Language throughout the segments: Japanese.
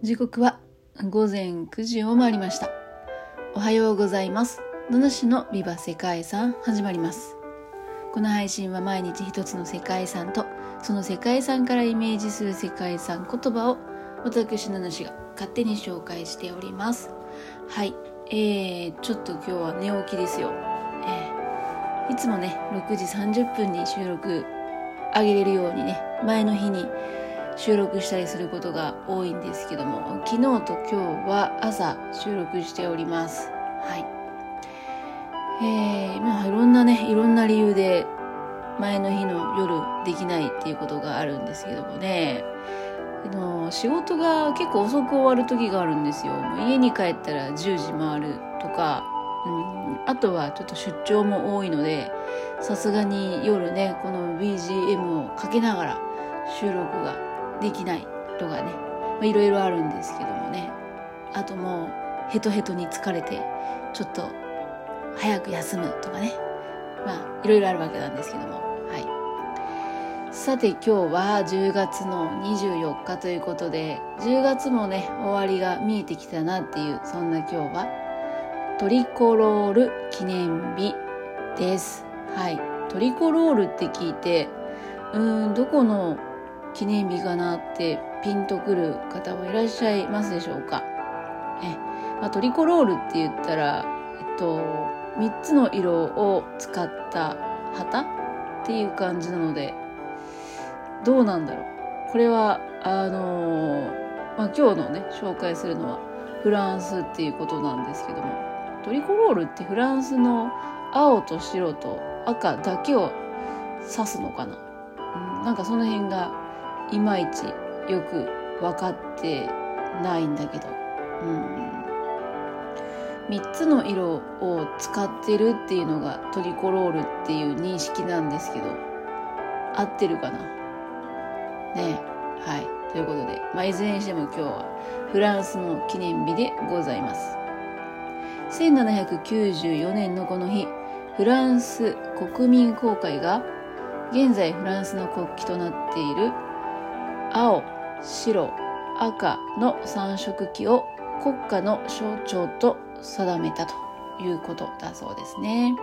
時刻は午前9時を回りました。おはようございます。野主のビバ世界遺産始まります。この配信は毎日一つの世界遺産とその世界遺産からイメージする世界遺産言葉を私野主が勝手に紹介しております。はい。えー、ちょっと今日は寝起きですよ。えー、いつもね、6時30分に収録上げれるようにね、前の日に収録したりすることが多いんですけども昨日と今日は朝収録しております。はい。えー、まあいろんなねいろんな理由で前の日の夜できないっていうことがあるんですけどもね。あの仕事が結構遅く終わる時があるんですよ。家に帰ったら10時回るとかうんあとはちょっと出張も多いのでさすがに夜ねこの BGM をかけながら収録ができないとかね。いろいろあるんですけどもね。あともうヘトヘトに疲れてちょっと早く休むとかね。まあいろいろあるわけなんですけども。はい。さて今日は10月の24日ということで10月もね終わりが見えてきたなっていうそんな今日はトリコロール記念日です。はい。トリコロールって聞いてうーんどこの記念日かなってピンとくる方はいらっしゃいますでしょうか。え、まあ、トリコロールって言ったら、えっと、3つの色を使った旗っていう感じなのでどうなんだろう。これはあの、まあ、今日のね紹介するのはフランスっていうことなんですけどもトリコロールってフランスの青と白と赤だけを指すのかな、なんかその辺がいまいちよく分かってないんだけど、うん、3つの色を使ってるっていうのがトリコロールっていう認識なんですけど。合ってるかな？ね。はい。ということで、まあ、いずれにしても今日はフランスの記念日でございます。1794年のこの日フランス国民公会が現在フランスの国旗となっている青、白、赤の3色旗を国家の象徴と定めたということだそうですね。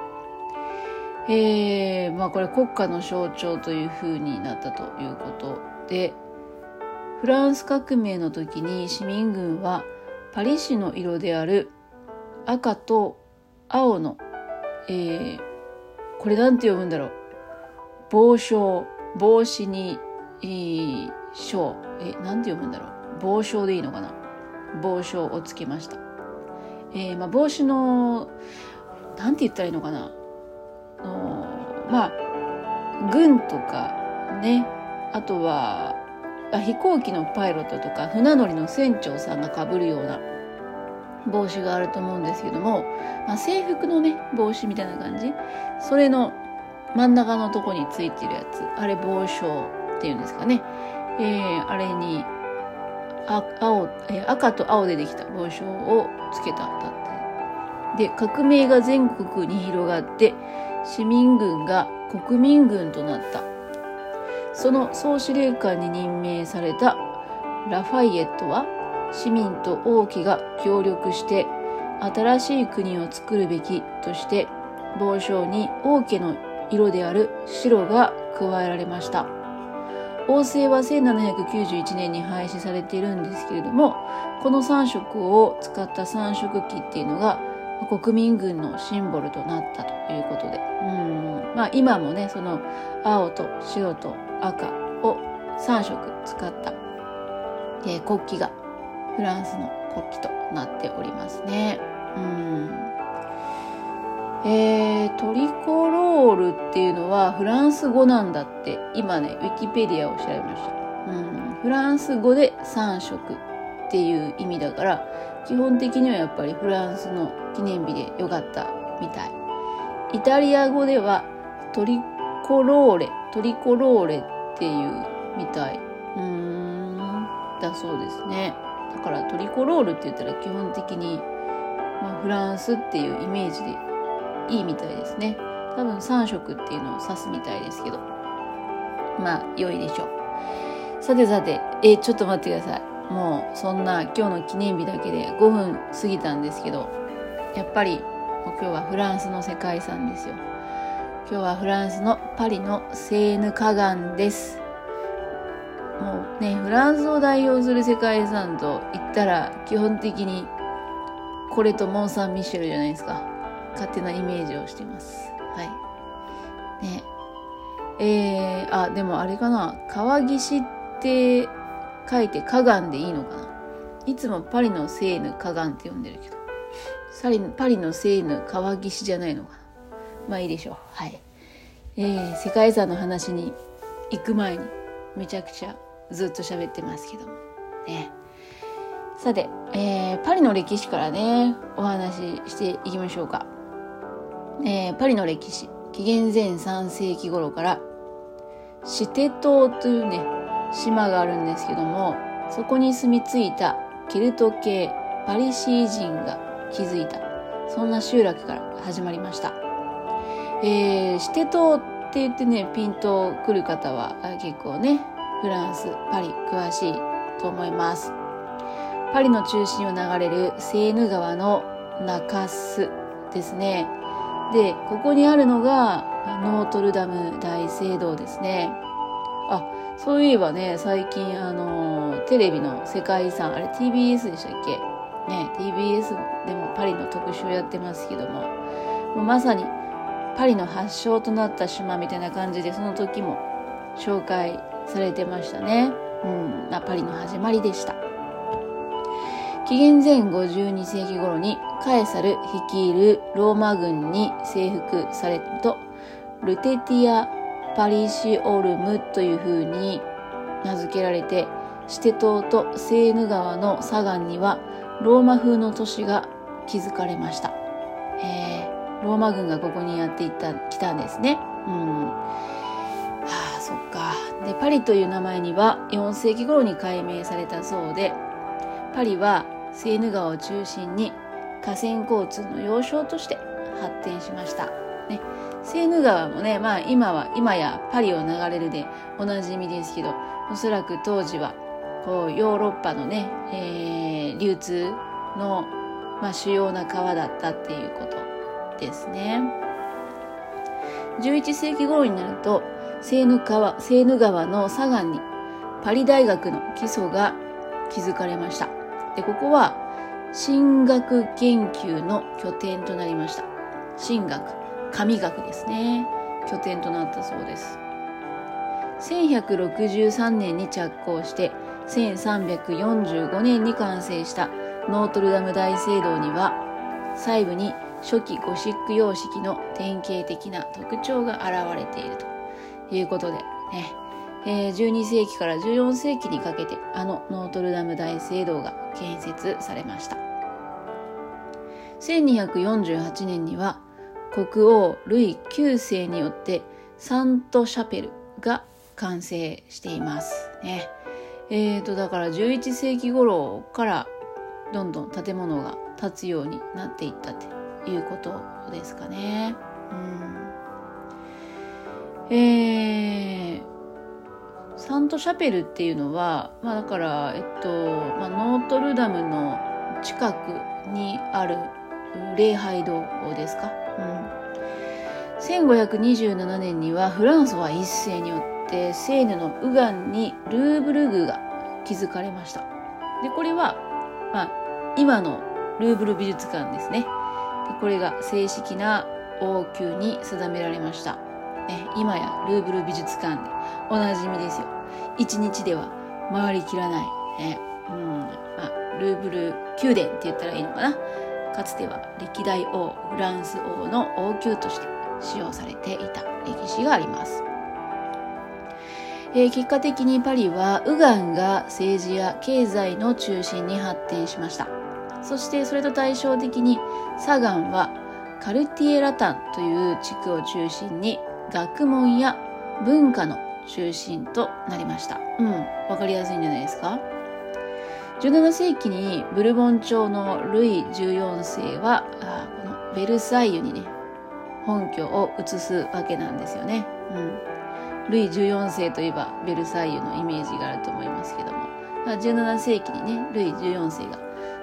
えー、まあこれ国家の象徴という風になったということで、フランス革命の時に市民軍はパリ市の色である赤と青の、えー、これなんて読むんだろう。帽章、帽子に、えー、章、え、なんて読むんだろう？帽章でいいのかな？帽章をつけました。えー、まあ、帽子の、なんて言ったらいいのかな？のまあ、軍とか、ね、あとはあ、飛行機のパイロットとか船乗りの船長さんがかぶるような帽子があると思うんですけども、まあ、制服のね帽子みたいな感じそれの真ん中のとこについてるやつあれ帽章っていうんですかねえー、あれにあ青、えー、赤と青でできた帽章をつけたんだってで革命が全国に広がって市民軍が国民軍となったその総司令官に任命されたラファイエットは市民と王毅が協力して新しい国を作るべきとして帽章に王家の色である白が加えられました。王政は1791年に廃止されているんですけれども、この3色を使った3色旗っていうのが国民軍のシンボルとなったということで、うん。まあ、今もね、その青と白と赤を3色使った、えー、国旗がフランスの国旗となっておりますね。うん。えー、トリコロールっていうのはフランス語なんだって。今ねウィキペディアを調べました、うん、フランス語で3色っていう意味だから基本的にはやっぱりフランスの記念日でよかったみたい。イタリア語ではトリコローレトリコローレっていうみたい。うん。だそうですね。だからトリコロールって言ったら基本的に、まあ、フランスっていうイメージでいいみたいですね。多分3色っていうのを指すみたいですけど。まあ、良いでしょう。さてさて、え、ちょっと待ってください。もうそんな今日の記念日だけで5分過ぎたんですけどやっぱりもう今日はフランスの世界遺産ですよ今日はフランスのパリのセーヌ河岸ですもうねフランスを代表する世界遺産と言ったら基本的にこれとモン・サン・ミッシェルじゃないですか勝手なイメージをしてます。はい。ね。えー、あでもあれかな。川岸って書いて河岸でいいのかな。いつもパリのセーヌ河岸って呼んでるけど。サリパリのセーヌ川岸じゃないのかな。まあいいでしょう。はい。えー、世界遺産の話に行く前にめちゃくちゃずっと喋ってますけども。ね。さて、えー、パリの歴史からねお話ししていきましょうか、えー、パリの歴史紀元前3世紀頃からシテ島というね島があるんですけどもそこに住み着いたケルト系パリシー人が築いたそんな集落から始まりました。えー、シテ島って言ってねピンとくる方は結構ねフランスパリ詳しいと思います。パリの中心を流れるセーヌ川の中州ですね。でここにあるのがノートルダム大聖堂ですねあそういえばね最近あのテレビの世界遺産あれ TBS でしたっけ？ね TBS でもパリの特集やってますけどももうまさにパリの発祥となった島みたいな感じでその時も紹介されてましたね。うん、パリの始まりでした。紀元前52世紀頃にカエサル率いるローマ軍に征服されると、ルテティア・パリシオルムという風に名付けられて、シテ島とセーヌ川の左岸にはローマ風の都市が築かれました。えー、ローマ軍がここにやっていった来たんですね。うん。はあ、そっか。で、パリという名前には4世紀頃に改名されたそうで、パリはセーヌ川を中心に河川交通の要衝として発展しました。ね、セーヌ川もね、まあ今は、今やパリを流れるでおなじみですけど、おそらく当時は、こう、ヨーロッパのね、えー、流通の、まあ、主要な川だったっていうことですね。11世紀頃になると、セーヌ川セーヌ川の左岸にパリ大学の基礎が築かれました。で、ここは神学研究の拠点となりました。神学、神学ですね。拠点となったそうです。1163年に着工して1345年に完成したノートルダム大聖堂には細部に初期ゴシック様式の典型的な特徴が現れているということでね、え、12世紀から14世紀にかけてあのノートルダム大聖堂が建設されました。1248年には国王ルイ9世によってサントシャペルが完成していますね。えーと、だから11世紀頃からどんどん建物が建つようになっていったということですかね。うんえー、サントシャペルっていうのは、まあだから、えっと、まあ、ノートルダムの近くにある礼拝堂ですか？うん。1527年にはフランソワ一世によってセーヌの右岸にルーブル宮が築かれました。で、これは、まあ、今のルーブル美術館ですね。でこれが正式な王宮に定められました。ね、今やルーブル美術館でおなじみですよ。一日では回りきらない、ね、うんまあ、ルーブル宮殿って言ったらいいのかな。かつては歴代王、フランス王の王宮として使用されていた歴史があります。えー、結果的にパリは右岸が政治や経済の中心に発展しました。そしてそれと対照的に左岸はカルティエラタンという地区を中心に学問や文化の中心となりました。うん、わかりやすいんじゃないですか ?17 世紀にブルボン朝のルイ14世は、あこのベルサイユにね、本拠を移すわけなんですよね。うん。ルイ14世といえばベルサイユのイメージがあると思いますけどもま。17世紀にねルイ14世が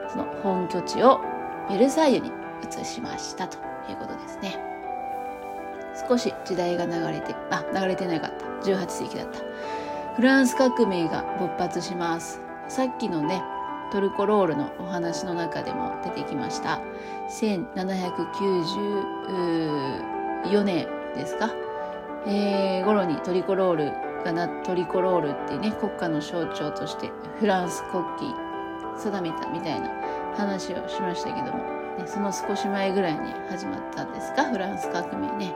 その本拠地をベルサイユに移しましたということですね少し時代が流れてあ流れてなかった。18世紀だった。フランス革命が勃発します。さっきのねトルコロールのお話の中でも出てきました。1794年ですか、えー、頃にトリコロールがなトリコロールっていうね国家の象徴としてフランス国旗定めたみたいな話をしましたけども、ね、その少し前ぐらいに始まったんですか？フランス革命ね。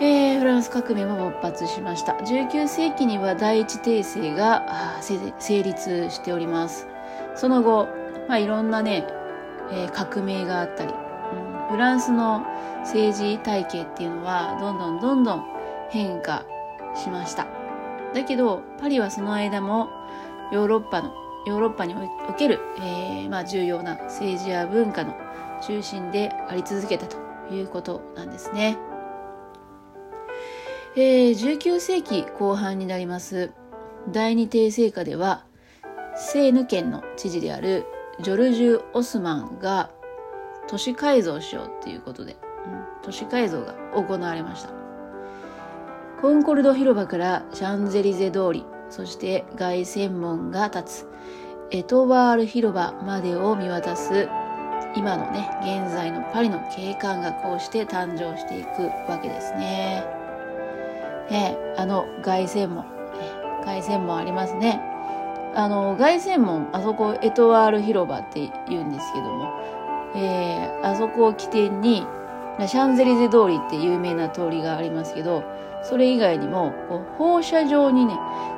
えー、フランス革命も勃発しました。19世紀には第一帝政が成立しております。その後、まあ、いろんなね、えー、革命があったり、うん、フランスの政治体系っていうのはどんどんどんどん変化しました。だけどパリはその間もヨーロッパのヨーロッパにおける、えー、まあ、重要な政治や文化の中心であり続けたということなんですね。えー、19世紀後半になります第二帝政下ではセーヌ県の知事であるジョルジュ・オスマンが都市改造しようっていうことで、うん、都市改造が行われましたコンコルド広場からシャンゼリゼ通りそして凱旋門が立つエトワール広場までを見渡す今のね現在のパリの景観がこうして誕生していくわけですね。ねあの凱旋門、凱旋門ありますね。あの凱旋門あそこエトワール広場って言うんですけども、えー、あそこを起点にシャンゼリゼ通りって有名な通りがありますけどそれ以外にも放射状にね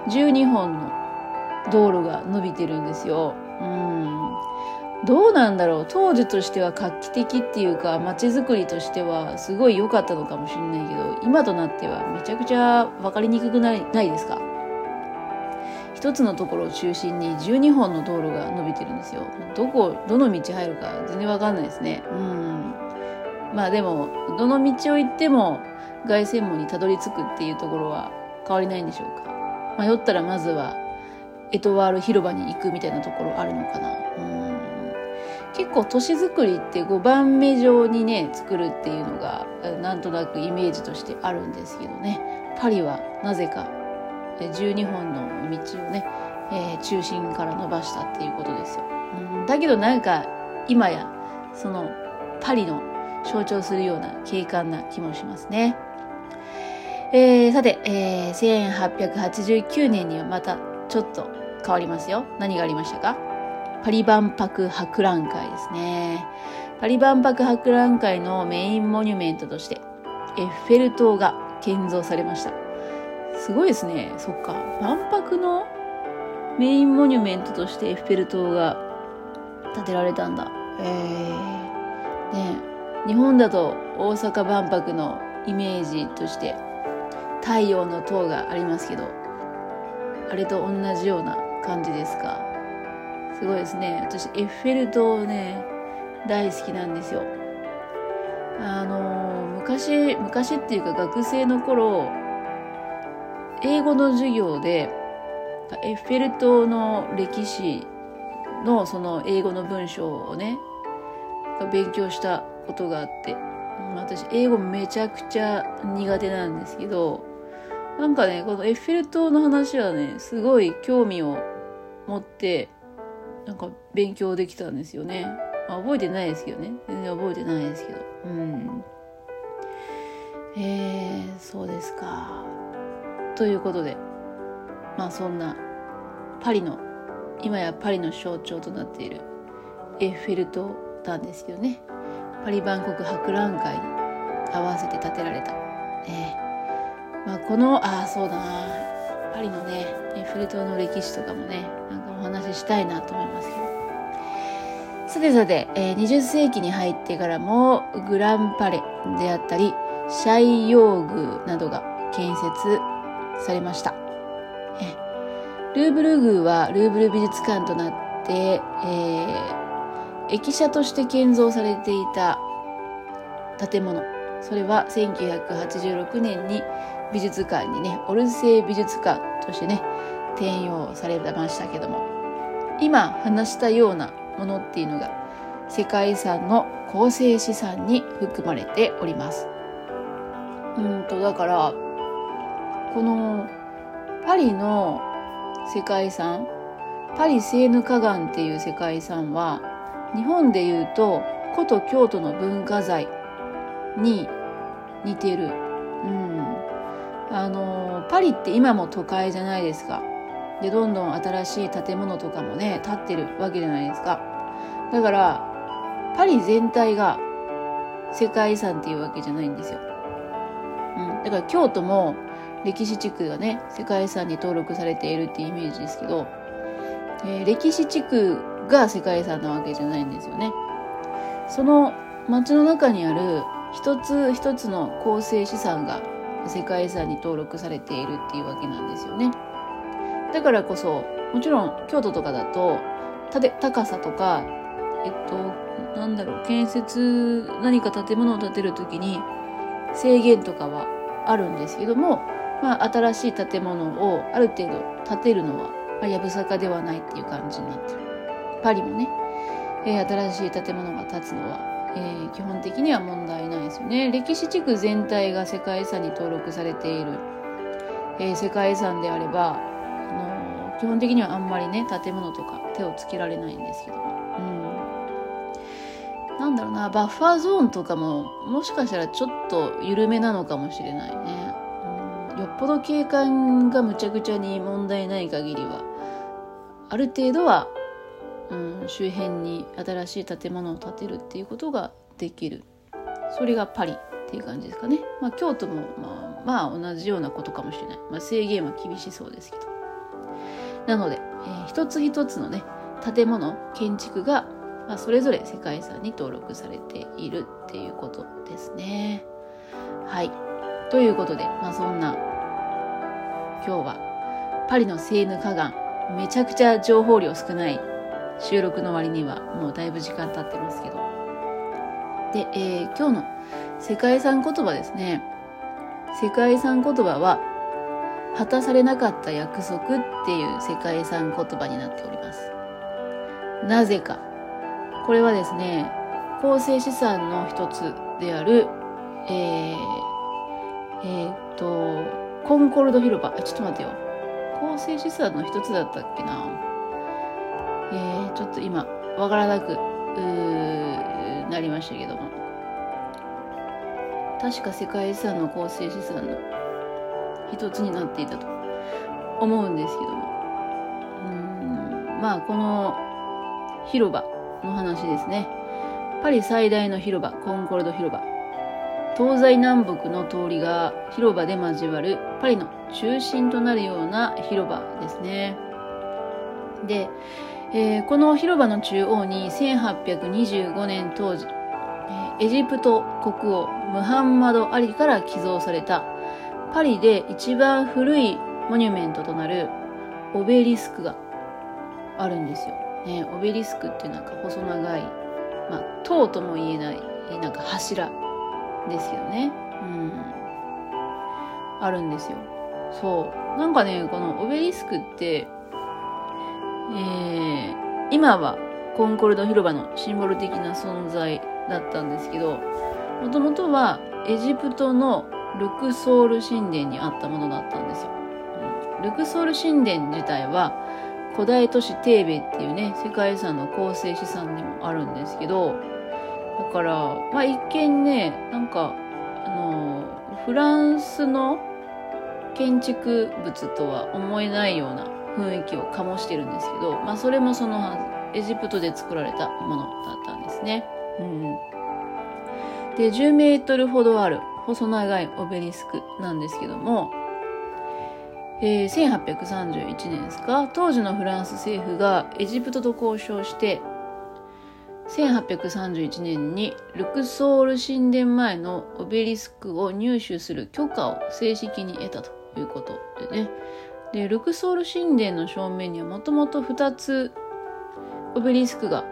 12本の道路が伸びてるんですよ。うんどうなんだろう当時としては画期的っていうか街づくりとしてはすごい良かったのかもしれないけど今となってはめちゃくちゃ分かりにくくないないですか？一つのところを中心に12本の道路が伸びてるんですよ。どこどの道入るか全然分かんないですね。うん。まあでもどの道を行っても凱旋門にたどり着くっていうところは変わりないんでしょうか。迷ったらまずはエトワール広場に行くみたいなところあるのかな。うん。結構都市づくりって5番目状にね作るっていうのがなんとなくイメージとしてあるんですけどねパリはなぜか12本の道をね、えー、中心から伸ばしたっていうことですよ。んだけどなんか今やそのパリの象徴するような景観な気もしますね。えー、さて、えー、1889年にはまたちょっと変わりますよ。何がありましたか？パリ万博博覧会ですね。パリ万博博覧会のメインモニュメントとして、エッフェル塔が建造されました。すごいですね。そっか。万博のメインモニュメントとしてエッフェル塔が建てられたんだ。えー、ね日本だと大阪万博のイメージとして太陽の塔がありますけど、あれと同じような感じですか？すごいですね。私エッフェル塔ね大好きなんですよ。あの昔昔っていうか学生の頃英語の授業でエッフェル塔の歴史のその英語の文章をね勉強したことがあって。私英語めちゃくちゃ苦手なんですけどなんかねこのエッフェル塔の話はねすごい興味を持ってなんか勉強できたんですよね。まあ、覚えてないですけどね。全然覚えてないですけど。うん。えー、そうですか。ということで、まあそんなパリの、今やパリの象徴となっているエッフェル塔なんですけどね。パリ万国博覧会に合わせて建てられた。ねまあ、この、ああ、そうだな。パリのね、エッフェル塔の歴史とかもね、なんかお話ししたいなと思います。さてさて、えー、20世紀に入ってからもグランパレであったり、シャイヨー宮などが建設されました。ルーブル宮はルーブル美術館となって、えー、駅舎として建造されていた建物。それは1986年に美術館にね、オルセー美術館としてね、転用されましたけども今話したようなものっていうのが世界遺産の構成資産に含まれております。うんとだからこのパリの世界遺産パリセーヌ河岸っていう世界遺産は日本でいうと古都京都の文化財に似てる。うん。あの、パリって今も都会じゃないですか。で、どんどん新しい建物とかもね、建ってるわけじゃないですか。だから、パリ全体が世界遺産っていうわけじゃないんですよ。うん。だから京都も歴史地区がね、世界遺産に登録されているっていうイメージですけど、えー、歴史地区が世界遺産なわけじゃないんですよね。その街の中にある一つ一つの構成資産が世界遺産に登録されているっていうわけなんですよね。だからこそ、もちろん京都とかだと、高さとか、えっと、なんだろう、建設、何か建物を建てるときに制限とかはあるんですけども、まあ、新しい建物をある程度建てるのは、まあ、やぶさかではないっていう感じになってる。パリもね、えー、新しい建物が建つのはえー、基本的には問題ないですよね。歴史地区全体が世界遺産に登録されている、えー、世界遺産であれば、基本的にはあんまりね、建物とか手をつけられないんですけども。うん。なんだろうな、バッファーゾーンとかも、もしかしたらちょっと緩めなのかもしれないね。うん、よっぽど景観がむちゃくちゃに問題ない限りは、ある程度はうん、周辺に新しい建物を建てるっていうことができるそれがパリっていう感じですかね、まあ、京都もまあ、まあ、同じようなことかもしれない、まあ、制限は厳しそうですけどなので、えー、一つ一つのね建物建築が、まあ、それぞれ世界遺産に登録されているっていうことですねはいということで、まあ、そんな今日はパリのセーヌ河岸めちゃくちゃ情報量少ない収録の割にはもうだいぶ時間経ってますけど。で、えー、今日の世界遺産言葉ですね。世界遺産言葉は、果たされなかった約束っていう世界遺産言葉になっております。なぜか。これはですね、構成資産の一つである、えー、えー、っと、コンコルド広場。ちょっと待ってよ。構成資産の一つだったっけなえー、ちょっと今、わからなくなりましたけども。確か世界遺産の構成資産の一つになっていたと思うんですけども。うんまあ、この広場の話ですね。パリ最大の広場、コンコルド広場。東西南北の通りが広場で交わるパリの中心となるような広場ですね。で、えー、この広場の中央に1825年当時、エジプト国王ムハンマド・アリから寄贈されたパリで一番古いモニュメントとなるオベリスクがあるんですよ。ね、オベリスクってなんか細長い、まあ、塔とも言えない、なんか柱ですよね。うん。あるんですよ。そう。なんかね、このオベリスクって、えー、今はコンコルド広場のシンボル的な存在だったんですけど、もともとはエジプトのルクソール神殿にあったものだったんですよ。うん、ルクソール神殿自体は古代都市テーベっていうね、世界遺産の構成資産でもあるんですけど、だから、まあ一見ね、なんか、あの、フランスの建築物とは思えないような雰囲気を醸してるんですけど、まあそれもそのエジプトで作られたものだったんですね。うん。で、10メートルほどある細長いオベリスクなんですけども、えー、1831年ですか、当時のフランス政府がエジプトと交渉して、1831年にルクソール神殿前のオベリスクを入手する許可を正式に得たということでね、で、ルクソール神殿の正面にはもともと2つオベリスクが、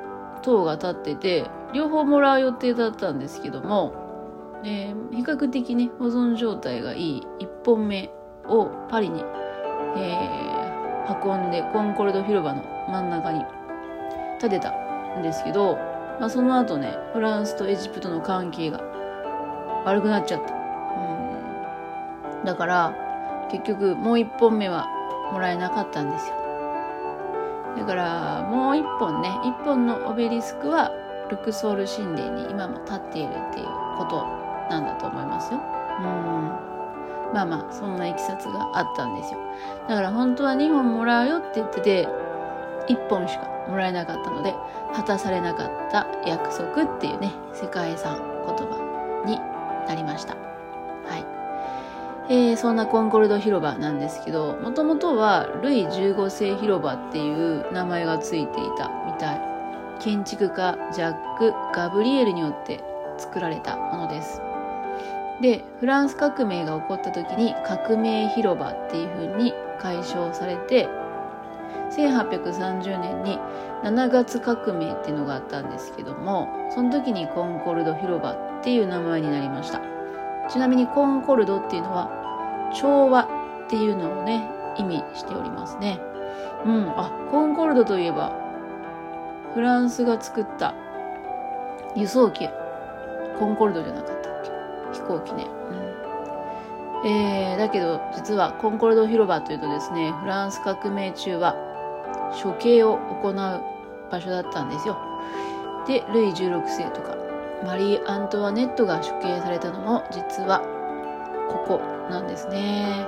塔が立ってて、両方もらう予定だったんですけども、えー、比較的ね、保存状態がいい1本目をパリに、えー、運んでコンコルド広場の真ん中に建てたんですけど、まあ、その後ねフランスとエジプトの関係が悪くなっちゃった、うん、だから結局もう一本目はもらえなかったんですよ。だからもう一本ね一本のオベリスクはルクソール神殿に今も立っているっていうことなんだと思いますよ。うん。まあまあそんないきさつがあったんですよ。だから本当は2本もらうよって言ってて1本しかもらえなかったので果たされなかった約束っていうね世界遺産言葉になりました。はい。えー、そんなコンコルド広場なんですけどもともとはルイ15世広場っていう名前がついていたみたい。建築家ジャック・ガブリエルによって作られたものです。でフランス革命が起こった時に革命広場っていう風に解消されて1830年に7月革命っていうのがあったんですけどもその時にコンコルド広場っていう名前になりました。ちなみにコンコルドっていうのは調和っていうのをね意味しておりますね。うんあコンコルドといえばフランスが作った輸送機コンコルドじゃなかった。飛行機ね。うん、えー、だけど実はコンコルド広場というとですねフランス革命中は処刑を行う場所だったんですよ。でルイ16世とかマリー・アントワネットが処刑されたのも実はここなんですね。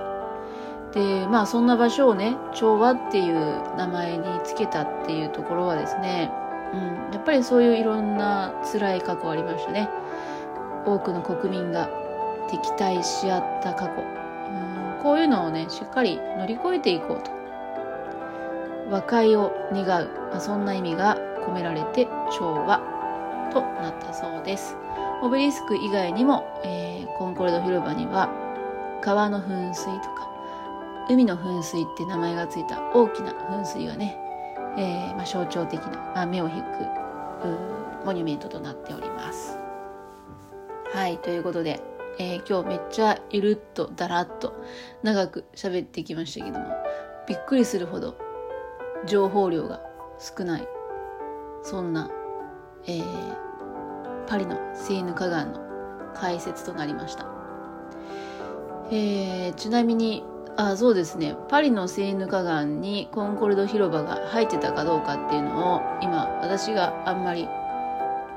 でまあそんな場所をね調和っていう名前につけたっていうところはですね、うん、やっぱりそういういろんな辛い過去ありましたね。多くの国民が敵対し合った過去。うんこういうのをねしっかり乗り越えていこうと。和解を願う、まあ、そんな意味が込められて調和となったそうです。オベリスク以外にも、えー、コンコルド広場には川の噴水とか海の噴水って名前がついた大きな噴水がね、えー、まあ、象徴的な、まあ、目を引くモニュメントとなっております。はいということで、えー、今日めっちゃゆるっとだらっと長く喋ってきましたけどもびっくりするほど情報量が少ないそんな、えー、パリのセーヌ河岸の解説となりました、えー、ちなみにあそうですねパリのセーヌ河岸にコンコルド広場が入ってたかどうかっていうのを今私があんまり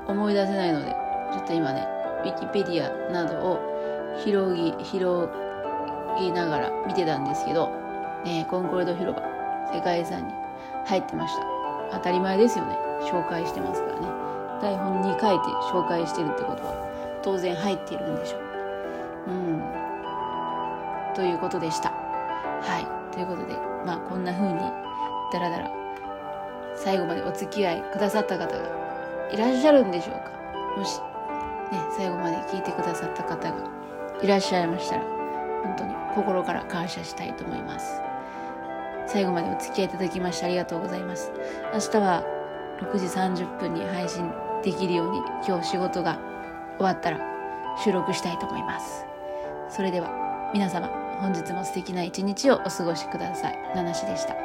思い出せないのでちょっと今ねウィキペディアなどを広ぎ広げながら見てたんですけど、えー、コンコルド広場世界遺産に入ってました。当たり前ですよね。紹介してますからね。台本に書いて紹介してるってことは当然入っているんでしょう。うん。ということでした。はい。ということでまあこんな風にダラダラ最後までお付き合いくださった方がいらっしゃるんでしょうか。もし、最後まで聞いてくださった方がいらっしゃいましたら本当に心から感謝したいと思います。最後までお付き合いいただきましてありがとうございます。明日は6時30分に配信できるように今日仕事が終わったら収録したいと思います。それでは皆様本日も素敵な一日をお過ごしください。七しでした。